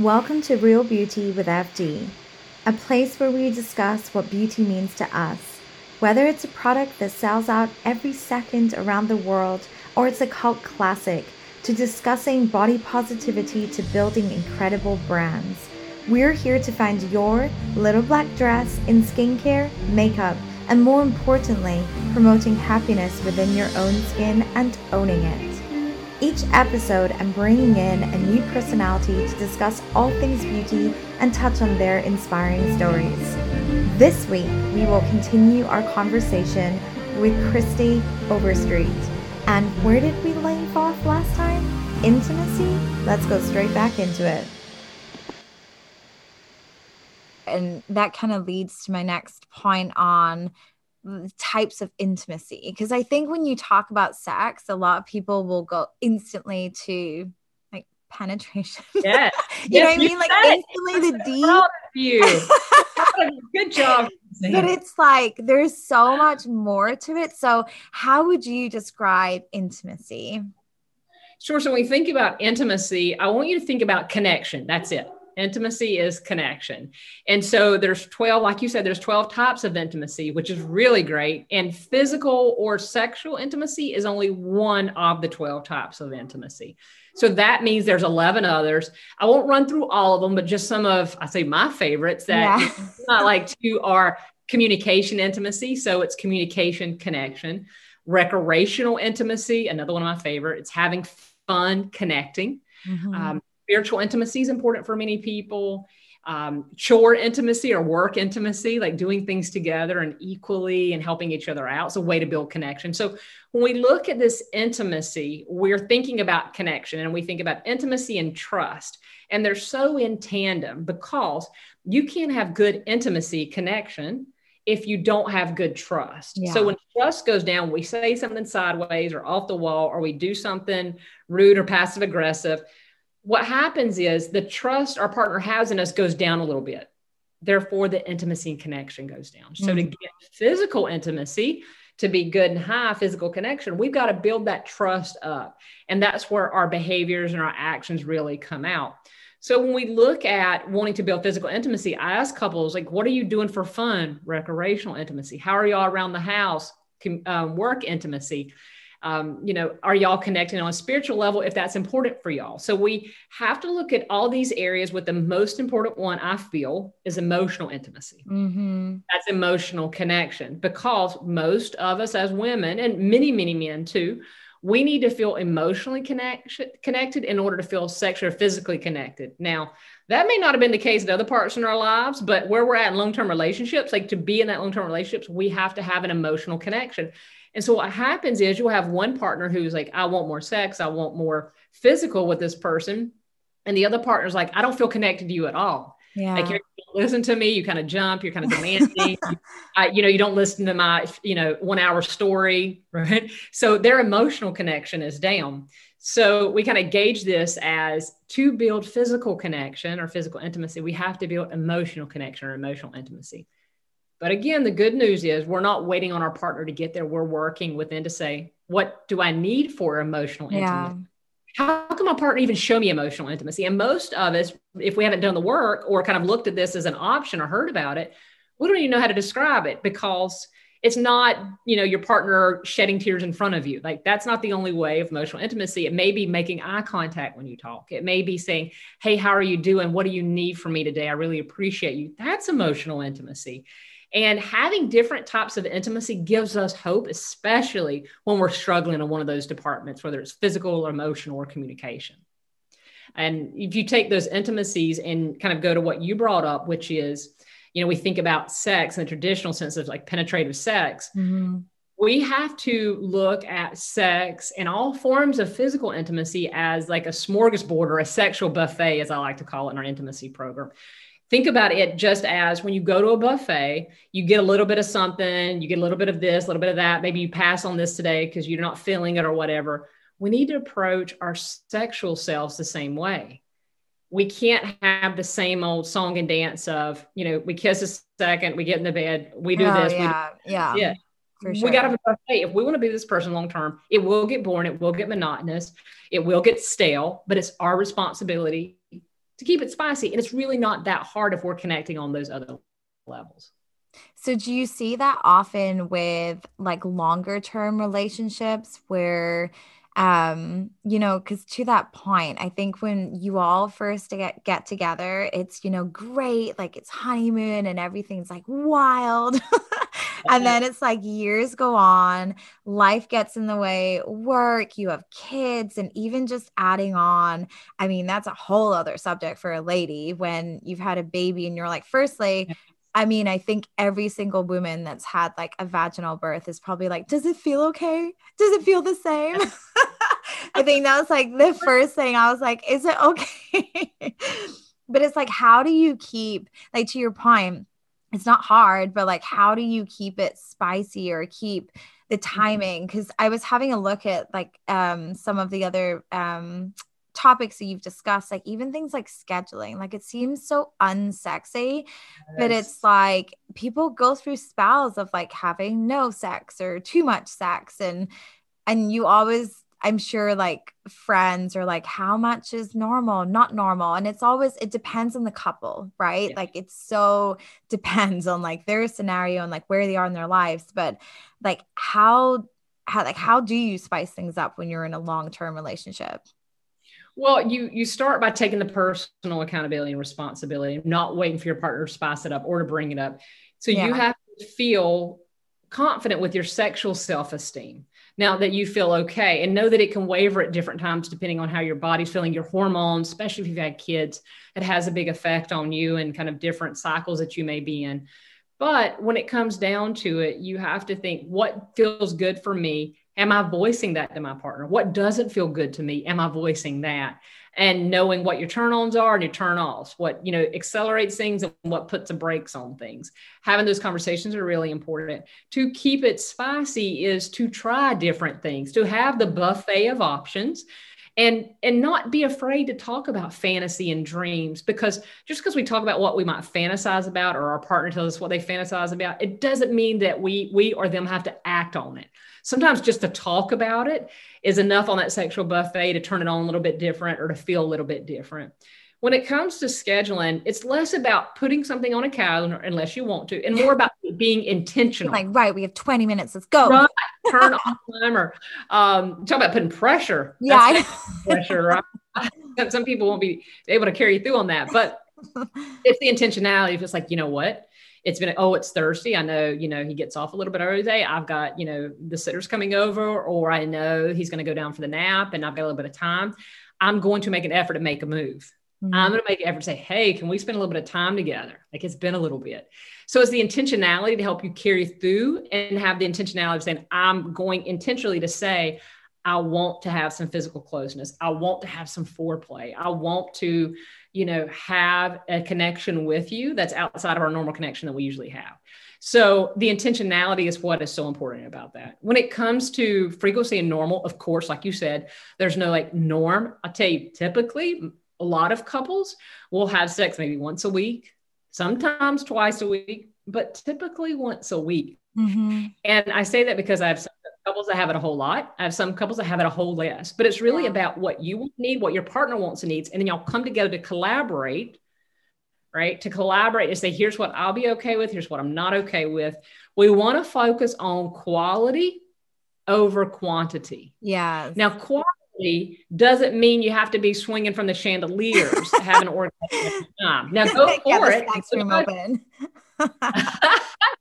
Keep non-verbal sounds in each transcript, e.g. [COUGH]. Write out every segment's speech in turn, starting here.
Welcome to Real Beauty with FD, a place where we discuss what beauty means to us. Whether it's a product that sells out every second around the world or it's a cult classic, to discussing body positivity to building incredible brands. We're here to find your little black dress in skincare, makeup, and more importantly, promoting happiness within your own skin and owning it. Each episode, I'm bringing in a new personality to discuss all things beauty and touch on their inspiring stories. This week, we will continue our conversation with Christy Overstreet. And where did we leave off last time? Intimacy? Let's go straight back into it. And that kind of leads to my next point on Mm, types of intimacy. Because i think when you talk about sex a lot of people will go instantly to like penetration. [LAUGHS] Yeah you yes, know what i mean? Like instantly the deep you. [LAUGHS] Good job but it's like there's so much more to it. So how would you describe intimacy? Sure so when we think about intimacy i want you to think about connection. That's it Intimacy is connection. And so there's 12, like you said, there's 12 types of intimacy, which is really great. And physical or sexual intimacy is only one of the 12 types of intimacy. So that means there's 11 others. I won't run through all of them, but just some of, I say my favorites that yeah. not like to are communication intimacy. So it's communication connection, recreational intimacy, another one of my favorite. It's having fun connecting. Mm-hmm. Um, spiritual intimacy is important for many people. Um, chore intimacy or work intimacy, like doing things together and equally and helping each other out. It's a way to build connection. So when we look at this intimacy, we're thinking about connection and we think about intimacy and trust. And they're so in tandem because you can't have good intimacy connection if you don't have good trust. Yeah. So when trust goes down, we say something sideways or off the wall, or we do something rude or passive aggressive what happens is the trust our partner has in us goes down a little bit. Therefore, the intimacy and connection goes down. So, mm-hmm. to get physical intimacy, to be good and high physical connection, we've got to build that trust up. And that's where our behaviors and our actions really come out. So, when we look at wanting to build physical intimacy, I ask couples, like, what are you doing for fun, recreational intimacy? How are y'all around the house, um, work intimacy? Um, you know, are y'all connecting on a spiritual level if that's important for y'all? So we have to look at all these areas with the most important one I feel is emotional intimacy. Mm-hmm. That's emotional connection because most of us as women and many, many men too, we need to feel emotionally connect- connected in order to feel sexually or physically connected. Now, that may not have been the case in other parts in our lives, but where we're at in long term relationships, like to be in that long term relationships, we have to have an emotional connection. And so what happens is you'll have one partner who's like, I want more sex, I want more physical with this person. And the other partner's like, I don't feel connected to you at all. Yeah. Like you listen to me, you kind of jump, you're kind of demanding. [LAUGHS] I, you know, you don't listen to my, you know, one hour story, [LAUGHS] right? So their emotional connection is down. So we kind of gauge this as to build physical connection or physical intimacy, we have to build emotional connection or emotional intimacy. But again, the good news is we're not waiting on our partner to get there. We're working within to say, what do I need for emotional intimacy? Yeah. How can my partner even show me emotional intimacy? And most of us, if we haven't done the work or kind of looked at this as an option or heard about it, we don't even know how to describe it because it's not, you know, your partner shedding tears in front of you. Like that's not the only way of emotional intimacy. It may be making eye contact when you talk. It may be saying, Hey, how are you doing? What do you need from me today? I really appreciate you. That's emotional intimacy. And having different types of intimacy gives us hope, especially when we're struggling in one of those departments, whether it's physical or emotional or communication. And if you take those intimacies and kind of go to what you brought up, which is, you know, we think about sex in the traditional sense of like penetrative sex. Mm-hmm. We have to look at sex and all forms of physical intimacy as like a smorgasbord or a sexual buffet, as I like to call it in our intimacy program think about it just as when you go to a buffet, you get a little bit of something, you get a little bit of this, a little bit of that. Maybe you pass on this today because you're not feeling it or whatever. We need to approach our sexual selves the same way. We can't have the same old song and dance of, you know, we kiss a second, we get in the bed, we do oh, this. Yeah. We do, yeah. Yeah. Sure. We got to have a buffet. If we want to be this person long term, it will get boring, it will get monotonous, it will get stale, but it's our responsibility to keep it spicy. And it's really not that hard if we're connecting on those other levels. So, do you see that often with like longer term relationships where um you know because to that point i think when you all first get get together it's you know great like it's honeymoon and everything's like wild [LAUGHS] and then it's like years go on life gets in the way work you have kids and even just adding on i mean that's a whole other subject for a lady when you've had a baby and you're like firstly I mean, I think every single woman that's had like a vaginal birth is probably like, does it feel okay? Does it feel the same? [LAUGHS] I think that was like the first thing I was like, is it okay? [LAUGHS] but it's like, how do you keep, like, to your point, it's not hard, but like, how do you keep it spicy or keep the mm-hmm. timing? Because I was having a look at like um, some of the other um, topics that you've discussed, like even things like scheduling, like it seems so unsexy, yes. but it's like people go through spells of like having no sex or too much sex and and you always I'm sure like friends are like, how much is normal, not normal? And it's always, it depends on the couple, right? Yeah. Like it's so [LAUGHS] depends on like their scenario and like where they are in their lives. But like, how, how, like, how do you spice things up when you're in a long term relationship? Well, you you start by taking the personal accountability and responsibility, not waiting for your partner to spice it up or to bring it up. So yeah. you have to feel confident with your sexual self-esteem now that you feel okay and know that it can waver at different times depending on how your body's feeling your hormones especially if you've had kids it has a big effect on you and kind of different cycles that you may be in but when it comes down to it you have to think what feels good for me Am I voicing that to my partner? What doesn't feel good to me? Am I voicing that? And knowing what your turn ons are and your turn offs, what you know accelerates things and what puts the brakes on things. Having those conversations are really important. To keep it spicy is to try different things, to have the buffet of options and and not be afraid to talk about fantasy and dreams because just because we talk about what we might fantasize about or our partner tells us what they fantasize about it doesn't mean that we we or them have to act on it sometimes just to talk about it is enough on that sexual buffet to turn it on a little bit different or to feel a little bit different. When it comes to scheduling, it's less about putting something on a calendar unless you want to, and more about being intentional. Like, right, we have 20 minutes, let's go. Right, turn on timer. Um, talk about putting pressure. Yeah. pressure, right? Some people won't be able to carry you through on that, but [LAUGHS] it's the intentionality. If it's like, you know what? It's been oh it's thursday i know you know he gets off a little bit early today i've got you know the sitters coming over or i know he's going to go down for the nap and i've got a little bit of time i'm going to make an effort to make a move mm-hmm. i'm going to make an effort to say hey can we spend a little bit of time together like it's been a little bit so it's the intentionality to help you carry through and have the intentionality of saying i'm going intentionally to say I want to have some physical closeness. I want to have some foreplay. I want to you know have a connection with you that's outside of our normal connection that we usually have. So the intentionality is what is so important about that. When it comes to frequency and normal of course like you said there's no like norm. I'll tell you typically a lot of couples will have sex maybe once a week sometimes twice a week but typically once a week. Mm-hmm. and i say that because i have couples that have it a whole lot. I have some couples that have it a whole less, but it's really yeah. about what you need, what your partner wants and needs, and then y'all come together to collaborate, right? To collaborate and say, here's what I'll be okay with, here's what I'm not okay with. We want to focus on quality over quantity. Yeah. Now, quality doesn't mean you have to be swinging from the chandeliers having an [LAUGHS] orgasm. Now, go for it. Open. [LAUGHS]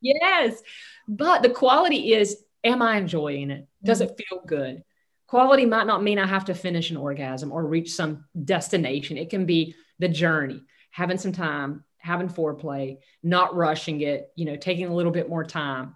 yes. But the quality is am I enjoying it? Does mm-hmm. it feel good? Quality might not mean I have to finish an orgasm or reach some destination. It can be the journey, having some time, having foreplay, not rushing it, you know, taking a little bit more time.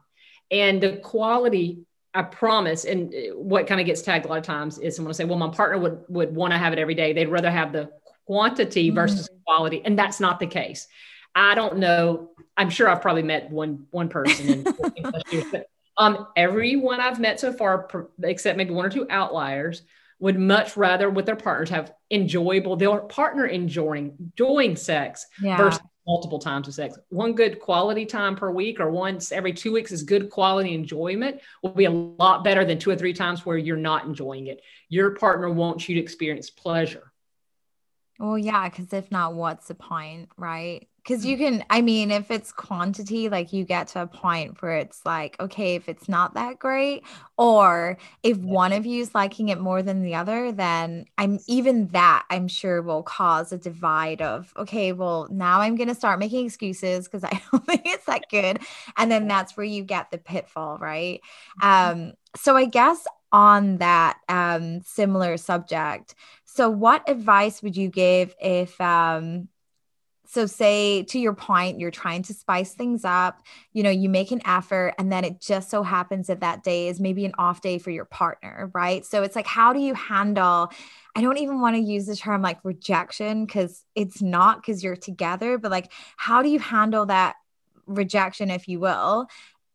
And the quality, I promise, and what kind of gets tagged a lot of times is someone will say, well, my partner would would want to have it every day. They'd rather have the quantity mm-hmm. versus quality. And that's not the case. I don't know. I'm sure I've probably met one one person in [LAUGHS] um, everyone I've met so far, except maybe one or two outliers, would much rather with their partners have enjoyable, their partner enjoying enjoying sex yeah. versus multiple times of sex. One good quality time per week or once every two weeks is good quality enjoyment will be a lot better than two or three times where you're not enjoying it. Your partner wants you to experience pleasure. Well, yeah, because if not, what's the point, right? Because you can, I mean, if it's quantity, like you get to a point where it's like, okay, if it's not that great, or if one of you is liking it more than the other, then I'm even that I'm sure will cause a divide of, okay, well, now I'm going to start making excuses because I [LAUGHS] don't think it's that good. And then that's where you get the pitfall, right? Mm-hmm. Um, so I guess on that um, similar subject, so, what advice would you give if, um, so say to your point, you're trying to spice things up, you know, you make an effort, and then it just so happens that that day is maybe an off day for your partner, right? So, it's like, how do you handle? I don't even want to use the term like rejection because it's not because you're together, but like, how do you handle that rejection, if you will?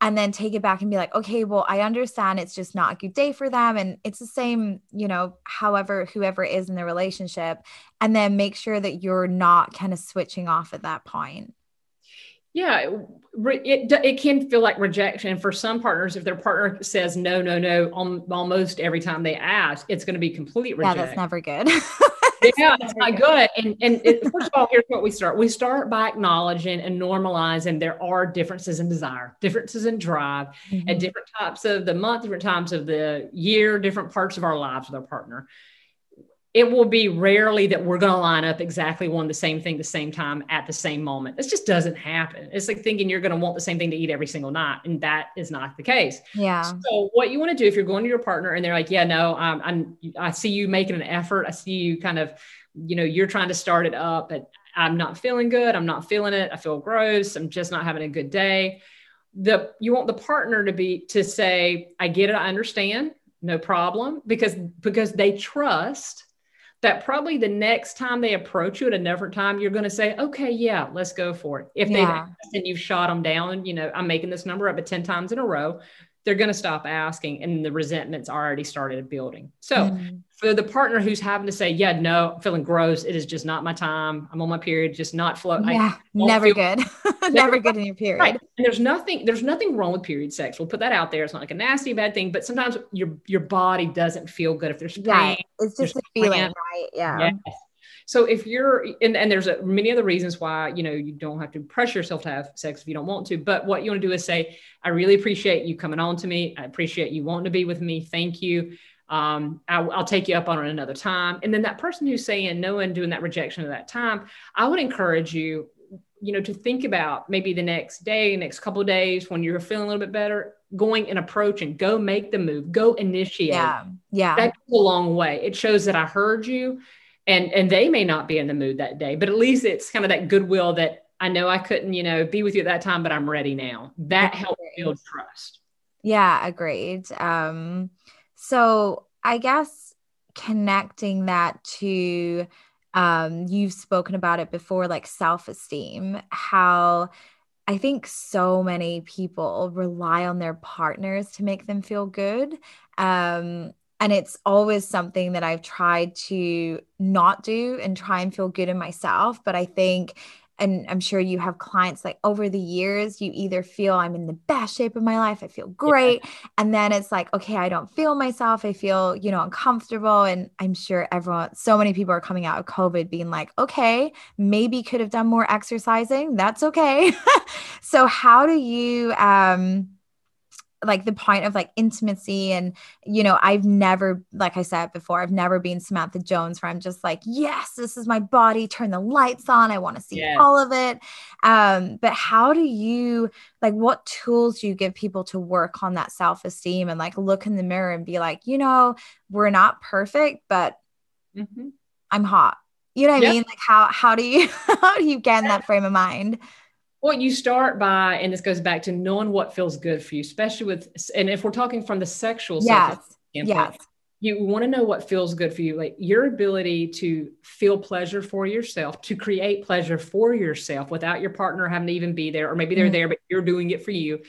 And then take it back and be like, okay, well, I understand it's just not a good day for them. And it's the same, you know, however, whoever is in the relationship. And then make sure that you're not kind of switching off at that point. Yeah, it, it can feel like rejection for some partners. If their partner says no, no, no, almost every time they ask, it's going to be complete rejection. Yeah, that's never good. [LAUGHS] yeah, it's not good. And and it, first of all, here's what we start. We start by acknowledging and normalizing there are differences in desire, differences in drive, mm-hmm. at different types of the month, different times of the year, different parts of our lives with our partner it will be rarely that we're going to line up exactly one the same thing the same time at the same moment. This just doesn't happen. It's like thinking you're going to want the same thing to eat every single night, and that is not the case. Yeah. So what you want to do if you're going to your partner and they're like, "Yeah, no, I'm, I'm I see you making an effort. I see you kind of, you know, you're trying to start it up, but I'm not feeling good. I'm not feeling it. I feel gross. I'm just not having a good day." The you want the partner to be to say, "I get it. I understand." No problem because because they trust that probably the next time they approach you at a different time, you're going to say, okay, yeah, let's go for it. If yeah. they've and you've shot them down, you know, I'm making this number up at 10 times in a row, they're going to stop asking and the resentment's already started building. So mm. for the partner who's having to say, yeah, no, I'm feeling gross. It is just not my time. I'm on my period, just not flow. Yeah, [LAUGHS] never feel- good. [LAUGHS] never good in your period. Right. And there's nothing, there's nothing wrong with period sex. We'll put that out there. It's not like a nasty bad thing, but sometimes your your body doesn't feel good if there's pain. Yeah, it's just a feeling, right? Yeah. Yes. So if you're, and, and there's a, many other reasons why, you know, you don't have to pressure yourself to have sex if you don't want to, but what you want to do is say, I really appreciate you coming on to me. I appreciate you wanting to be with me. Thank you. Um, I'll, I'll, take you up on it another time. And then that person who's saying no and doing that rejection of that time, I would encourage you, you know, to think about maybe the next day, next couple of days when you're feeling a little bit better, going and approaching, go make the move, go initiate. Yeah. Yeah. That goes a long way. It shows that I heard you and and they may not be in the mood that day but at least it's kind of that goodwill that i know i couldn't you know be with you at that time but i'm ready now. That helps build trust. Yeah agreed. Um so i guess connecting that to um you've spoken about it before like self-esteem how I think so many people rely on their partners to make them feel good. Um, and it's always something that I've tried to not do and try and feel good in myself. But I think, and I'm sure you have clients like over the years, you either feel I'm in the best shape of my life, I feel great. Yeah. And then it's like, okay, I don't feel myself. I feel, you know, uncomfortable. And I'm sure everyone, so many people are coming out of COVID being like, okay, maybe could have done more exercising. That's okay. [LAUGHS] so, how do you, um, like the point of like intimacy and you know i've never like i said before i've never been samantha jones where i'm just like yes this is my body turn the lights on i want to see yes. all of it um but how do you like what tools do you give people to work on that self-esteem and like look in the mirror and be like you know we're not perfect but mm-hmm. i'm hot you know what yep. i mean like how how do you [LAUGHS] how do you get in that frame of mind well, you start by, and this goes back to knowing what feels good for you, especially with, and if we're talking from the sexual yes, yes. you want to know what feels good for you, like your ability to feel pleasure for yourself, to create pleasure for yourself without your partner having to even be there, or maybe they're mm-hmm. there, but you're doing it for you.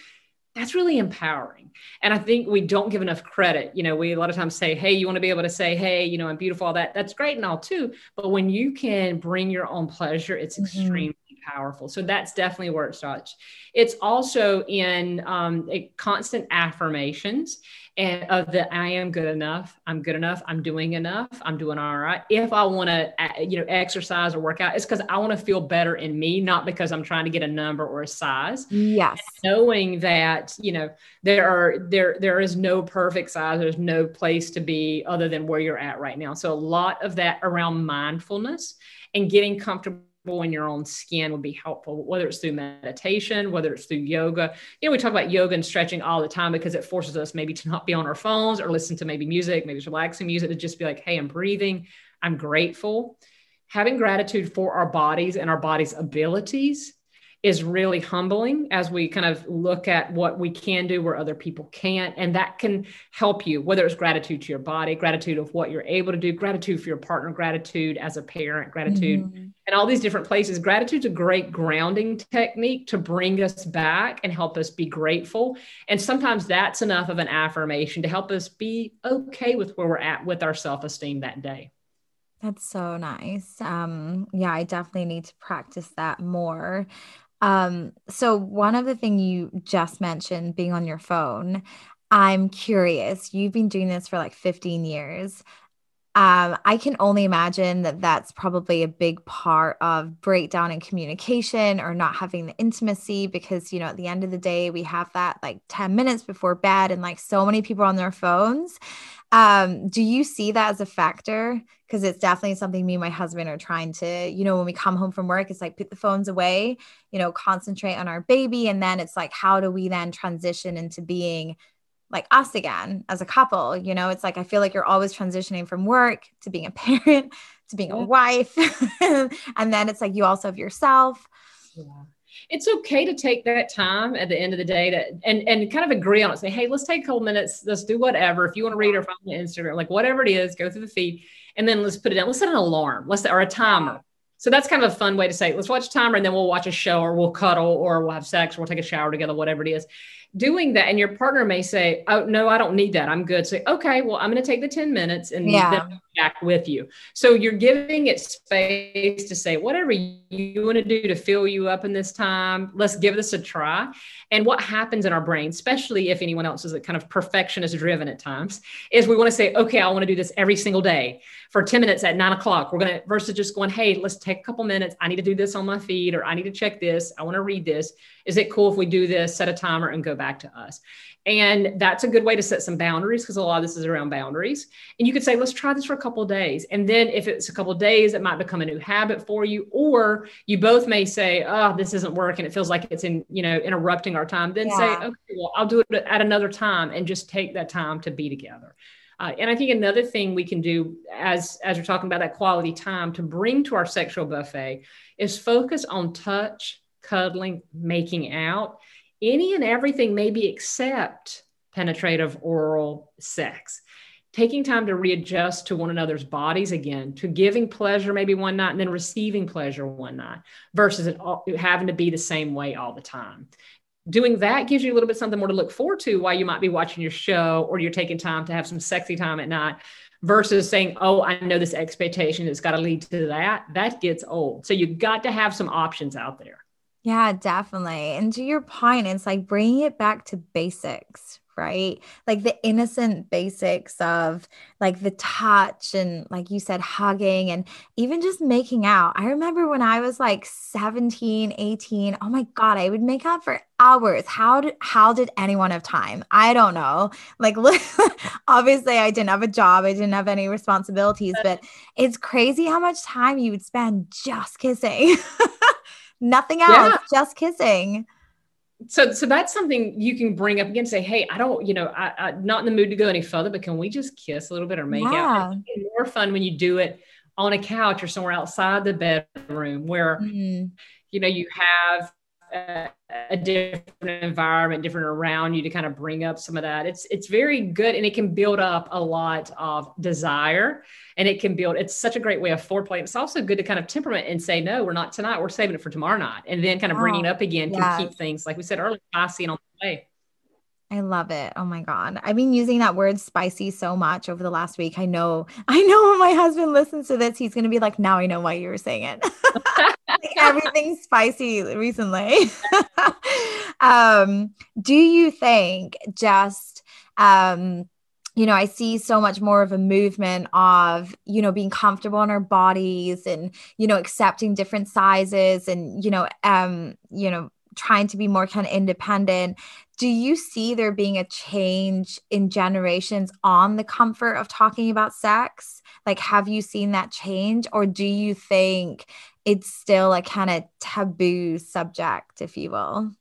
That's really empowering. And I think we don't give enough credit. You know, we a lot of times say, Hey, you want to be able to say, Hey, you know, I'm beautiful, all that. That's great and all too. But when you can bring your own pleasure, it's mm-hmm. extremely powerful. So that's definitely where it starts. It's also in um, constant affirmations and of the I am good enough, I'm good enough, I'm doing enough, I'm doing all right. If I want to, you know, exercise or work out, it's because I want to feel better in me, not because I'm trying to get a number or a size. Yes. And knowing that, you know, there are there there is no perfect size, there's no place to be other than where you're at right now. So a lot of that around mindfulness and getting comfortable in your own skin would be helpful, whether it's through meditation, whether it's through yoga. You know, we talk about yoga and stretching all the time because it forces us maybe to not be on our phones or listen to maybe music, maybe it's relaxing music, to just be like, hey, I'm breathing, I'm grateful. Having gratitude for our bodies and our body's abilities is really humbling as we kind of look at what we can do where other people can't. And that can help you, whether it's gratitude to your body, gratitude of what you're able to do, gratitude for your partner, gratitude as a parent, gratitude, mm-hmm. and all these different places. Gratitude's a great grounding technique to bring us back and help us be grateful. And sometimes that's enough of an affirmation to help us be okay with where we're at with our self esteem that day. That's so nice. Um, yeah, I definitely need to practice that more. Um, so one of the things you just mentioned being on your phone, I'm curious. You've been doing this for like 15 years. Um, I can only imagine that that's probably a big part of breakdown in communication or not having the intimacy because, you know, at the end of the day, we have that like 10 minutes before bed and like so many people on their phones. Um, do you see that as a factor? Because it's definitely something me and my husband are trying to, you know, when we come home from work, it's like put the phones away, you know, concentrate on our baby. And then it's like, how do we then transition into being like us again as a couple? You know, it's like I feel like you're always transitioning from work to being a parent [LAUGHS] to being yeah. a wife. [LAUGHS] and then it's like you also have yourself. Yeah it's okay to take that time at the end of the day to and and kind of agree on it. Say, hey, let's take a couple minutes. Let's do whatever. If you want to read or follow me on Instagram, like whatever it is, go through the feed, and then let's put it down. Let's set an alarm. Let's or a timer. So that's kind of a fun way to say, let's watch a timer and then we'll watch a show or we'll cuddle or we'll have sex or we'll take a shower together, whatever it is doing that and your partner may say oh no i don't need that. I'm good. Say okay well i'm going to take the 10 minutes and yeah. back with you. So you're giving it space to say whatever you want to do to fill you up in this time let's give this a try. And what happens in our brain especially if anyone else is a kind of perfectionist driven at times is we want to say okay i want to do this every single day for 10 minutes at nine o'clock. We're going to versus just going hey let's take a couple minutes. I need to do this on my feed or i need to check this. I want to read this is it cool if we do this, set a timer, and go back to us? And that's a good way to set some boundaries because a lot of this is around boundaries. And you could say, let's try this for a couple days. And then if it's a couple days, it might become a new habit for you. Or you both may say, oh, this isn't working. It feels like it's in, you know, interrupting our time. Then yeah. say, okay, well, I'll do it at another time and just take that time to be together. Uh, and I think another thing we can do as as we're talking about that quality time to bring to our sexual buffet is focus on touch cuddling, making out, any and everything maybe except penetrative oral sex. Taking time to readjust to one another's bodies again, to giving pleasure maybe one night and then receiving pleasure one night versus it all, having to be the same way all the time. Doing that gives you a little bit something more to look forward to while you might be watching your show or you're taking time to have some sexy time at night versus saying, oh, I know this expectation has got to lead to that. That gets old. So you've got to have some options out there. Yeah, definitely. And to your point, it's like bringing it back to basics, right? Like the innocent basics of like the touch and, like you said, hugging and even just making out. I remember when I was like 17, 18, oh my God, I would make out for hours. How did, how did anyone have time? I don't know. Like, [LAUGHS] obviously, I didn't have a job, I didn't have any responsibilities, but it's crazy how much time you would spend just kissing. [LAUGHS] Nothing else, yeah. just kissing. So, so that's something you can bring up again. Say, hey, I don't, you know, I, I'm not in the mood to go any further, but can we just kiss a little bit or make yeah. out? It's more fun when you do it on a couch or somewhere outside the bedroom where, mm-hmm. you know, you have a, a, different environment, different around you to kind of bring up some of that. It's it's very good and it can build up a lot of desire and it can build it's such a great way of foreplay. It's also good to kind of temperament and say, no, we're not tonight, we're saving it for tomorrow night. And then kind of bringing oh, it up again yes. can keep things like we said earlier, spicy and on the way. I love it. Oh my God. I've been using that word spicy so much over the last week. I know, [LAUGHS] I know when my husband listens to this, he's going to be like, now I know why you were saying it. [LAUGHS] everything spicy recently. [LAUGHS] um, do you think just um you know, I see so much more of a movement of, you know, being comfortable in our bodies and, you know, accepting different sizes and, you know, um, you know, trying to be more kind of independent. Do you see there being a change in generations on the comfort of talking about sex? Like, have you seen that change? Or do you think it's still a kind of taboo subject, if you will?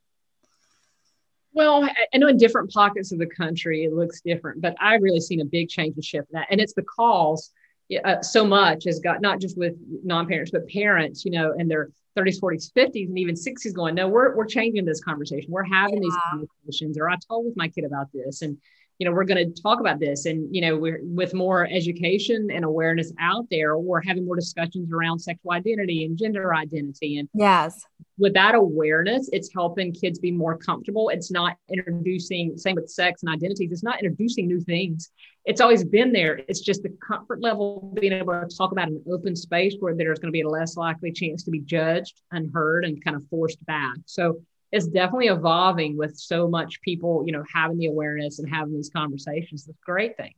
Well, I know in different pockets of the country it looks different, but I've really seen a big change and shift in that. And it's because uh, so much has got not just with non-parents, but parents, you know, in their 30s, 40s, 50s, and even 60s going, no, we're, we're changing this conversation. We're having yeah. these conversations, or I told with my kid about this. And you know we're going to talk about this and you know we're with more education and awareness out there we're having more discussions around sexual identity and gender identity. And yes. with that awareness it's helping kids be more comfortable. It's not introducing same with sex and identities it's not introducing new things. It's always been there. It's just the comfort level being able to talk about an open space where there's going to be a less likely chance to be judged and heard and kind of forced back. So it's definitely evolving with so much people, you know, having the awareness and having these conversations. It's a great thing.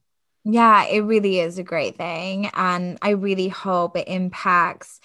Yeah, it really is a great thing. And I really hope it impacts,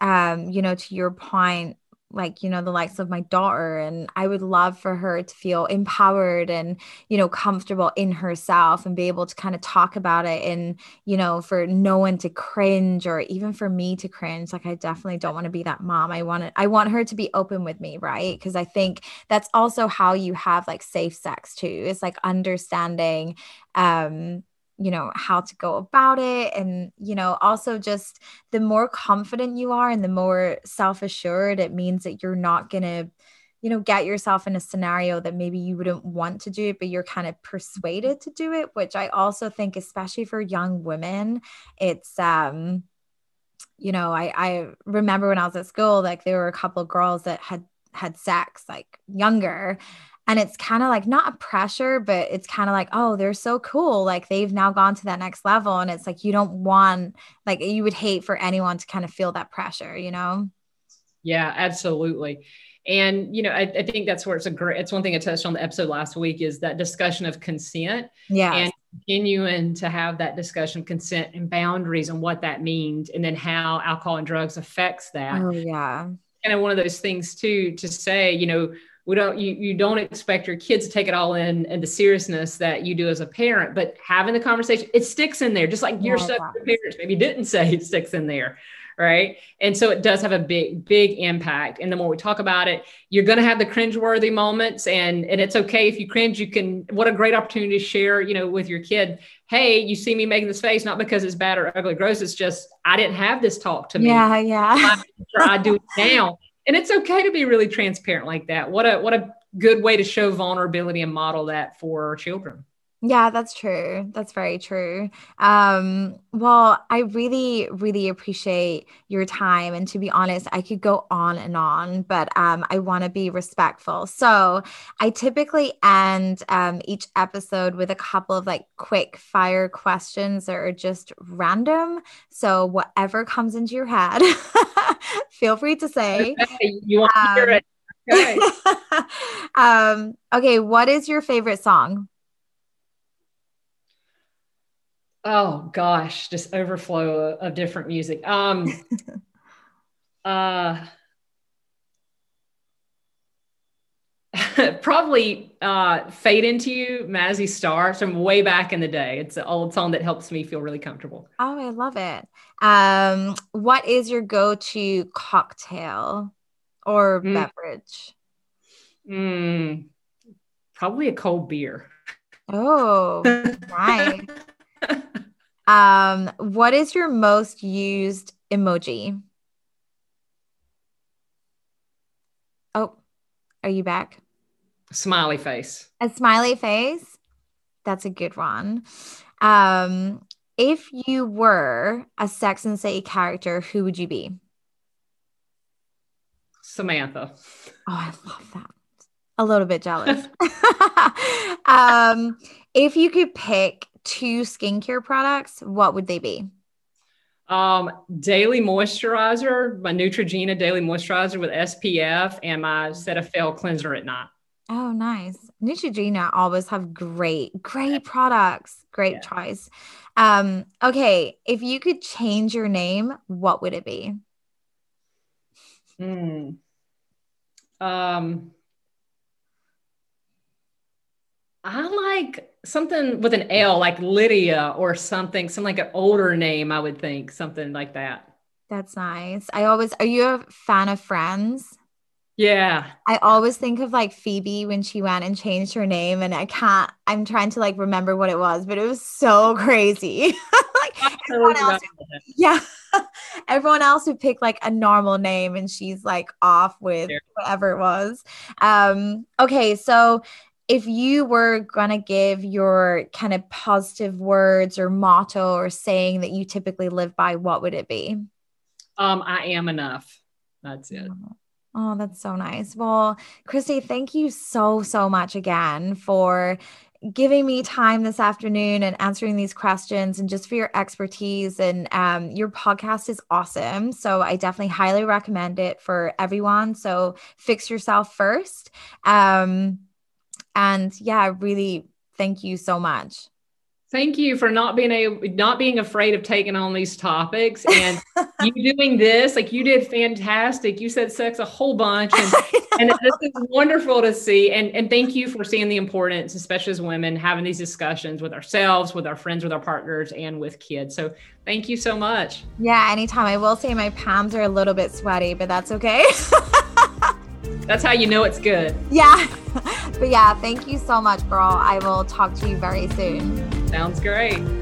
um, you know, to your point, like you know the likes of my daughter and i would love for her to feel empowered and you know comfortable in herself and be able to kind of talk about it and you know for no one to cringe or even for me to cringe. Like i definitely don't want to be that mom. I want it i want her to be open with me right? Because i think that's also how you have like safe sex too it's like understanding um you know how to go about it. And you know also just the more confident you are and the more self-assured it means that you're not going to you know get yourself in a scenario that maybe you wouldn't want to do it but you're kind of persuaded to do it which i also think especially for young women it's um you know i i remember when i was at school like there were a couple girls that had had sex like younger and it's kind of like not a pressure but it's kind of like oh they're so cool like they've now gone to that next level. And it's like you don't want like you would hate for anyone to kind of feel that pressure you know? Yeah absolutely. And you know I, I think that's where it's a great it's one thing i touched on the episode last week is that discussion of consent yeah and continuing to have that discussion of consent and boundaries and what that means and then how alcohol and drugs affects that. Oh yeah. Kind of one of those things too to say you know we don't you, you don't expect your kids to take it all in and the seriousness that you do as a parent but having the conversation it sticks in there just like your stuff your parents maybe didn't say it sticks in there right? And so it does have a big big impact. And the more we talk about it you're going to have the cringe-worthy moments and and it's okay if you cringe you can what a great opportunity to share you know with your kid. Hey you see me making this face not because it's bad or ugly gross it's just i didn't have this talk to me. Yeah yeah. I do it now and it's okay to be really transparent like that. What a what a good way to show vulnerability and model that for children yeah, that's true. That's very true. Um, well, I really, really appreciate your time. And to be honest, I could go on and on, but um, I want to be respectful. So I typically end um, each episode with a couple of like quick fire questions that are just random. So whatever comes into your head, [LAUGHS] feel free to say. Okay, you want to hear it. [LAUGHS] Okay. um, okay, what is your favorite song? Oh gosh, just overflow of different music. Um, [LAUGHS] uh, [LAUGHS] probably uh, Fade Into You, Mazzy Star from way back in the day. It's an old song that helps me feel really comfortable. Oh, I love it. Um, what is your go to cocktail or mm. beverage? Mm, probably a cold beer. Oh, [LAUGHS] nice. Um, what is your most used emoji? Oh, are you back? Smiley face. A smiley face. That's a good one. Um, if you were a Sex and City character, who would you be? Samantha. Oh, I love that. A little bit jealous. [LAUGHS] [LAUGHS] um, if you could pick two skincare products, what would they be? Um, daily moisturizer, my Neutrogena daily moisturizer with SPF, and my Cetaphil cleanser at night. Oh, nice. Neutrogena always have great, great products. Great yeah. choice. Um, okay, if you could change your name, what would it be? Hmm. Um, I like something with an L, like Lydia or something, some like an older name, I would think, something like that. That's nice. I always, are you a fan of Friends? Yeah. I always think of like Phoebe when she went and changed her name, and I can't, I'm trying to like remember what it was, but it was so crazy. [LAUGHS] like everyone else, yeah. [LAUGHS] everyone else would pick like a normal name, and she's like off with whatever it was. Um, okay, so if you were going to give your kind of positive words or motto or saying that you typically live by, what would it be? Um, I am enough. That's it. Oh, that's so nice. Well, Christy, thank you so, so much again for giving me time this afternoon and answering these questions and just for your expertise and um, your podcast is awesome so i definitely highly recommend it for everyone so fix yourself first um, and yeah, really thank you so much. Thank you for not being a not being afraid of taking on these topics and [LAUGHS] you doing this like you did fantastic. You said sex a whole bunch and, [LAUGHS] and this is wonderful to see. And and thank you for seeing the importance, especially as women, having these discussions with ourselves, with our friends, with our partners, and with kids. So thank you so much. Yeah, anytime. I will say my palms are a little bit sweaty, but that's okay. [LAUGHS] That's how you know it's good. Yeah. But yeah, thank you so much, girl. I will talk to you very soon. Sounds great.